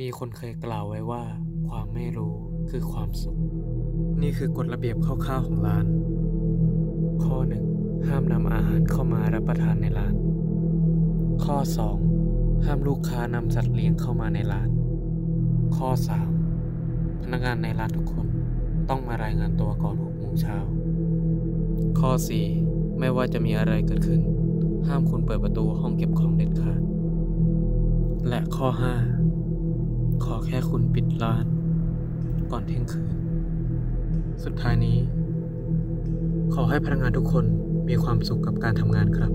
มีคนเคยกล่าวไว้ว่า ความไม่รู้คือความสุข นี่คือกฎระเบียบคร่าวๆของร้าน ข้อหนึ่งห้ามนำอาหารเข้ามารับประทานในร้าน ข้อ 2 ห้ามลูกค้านำสัตว์เลี้ยงเข้ามาในร้าน ข้อ 3 พนักงานในร้านทุกคนต้องมารายงานตัวก่อน6โมงเช้า ข้อ 4 ไม่ว่าจะมีอะไรเกิดขึ้น ห้ามคุณเปิดประตูห้องเก็บของเด็ดขาด และข้อ 5 ขอแค่คุณปิดร้าน ก่อนเที่ยงคืน สุดท้ายนี้ ขอให้พนักงานทุกคนมีความสุขกับการทำงานครับ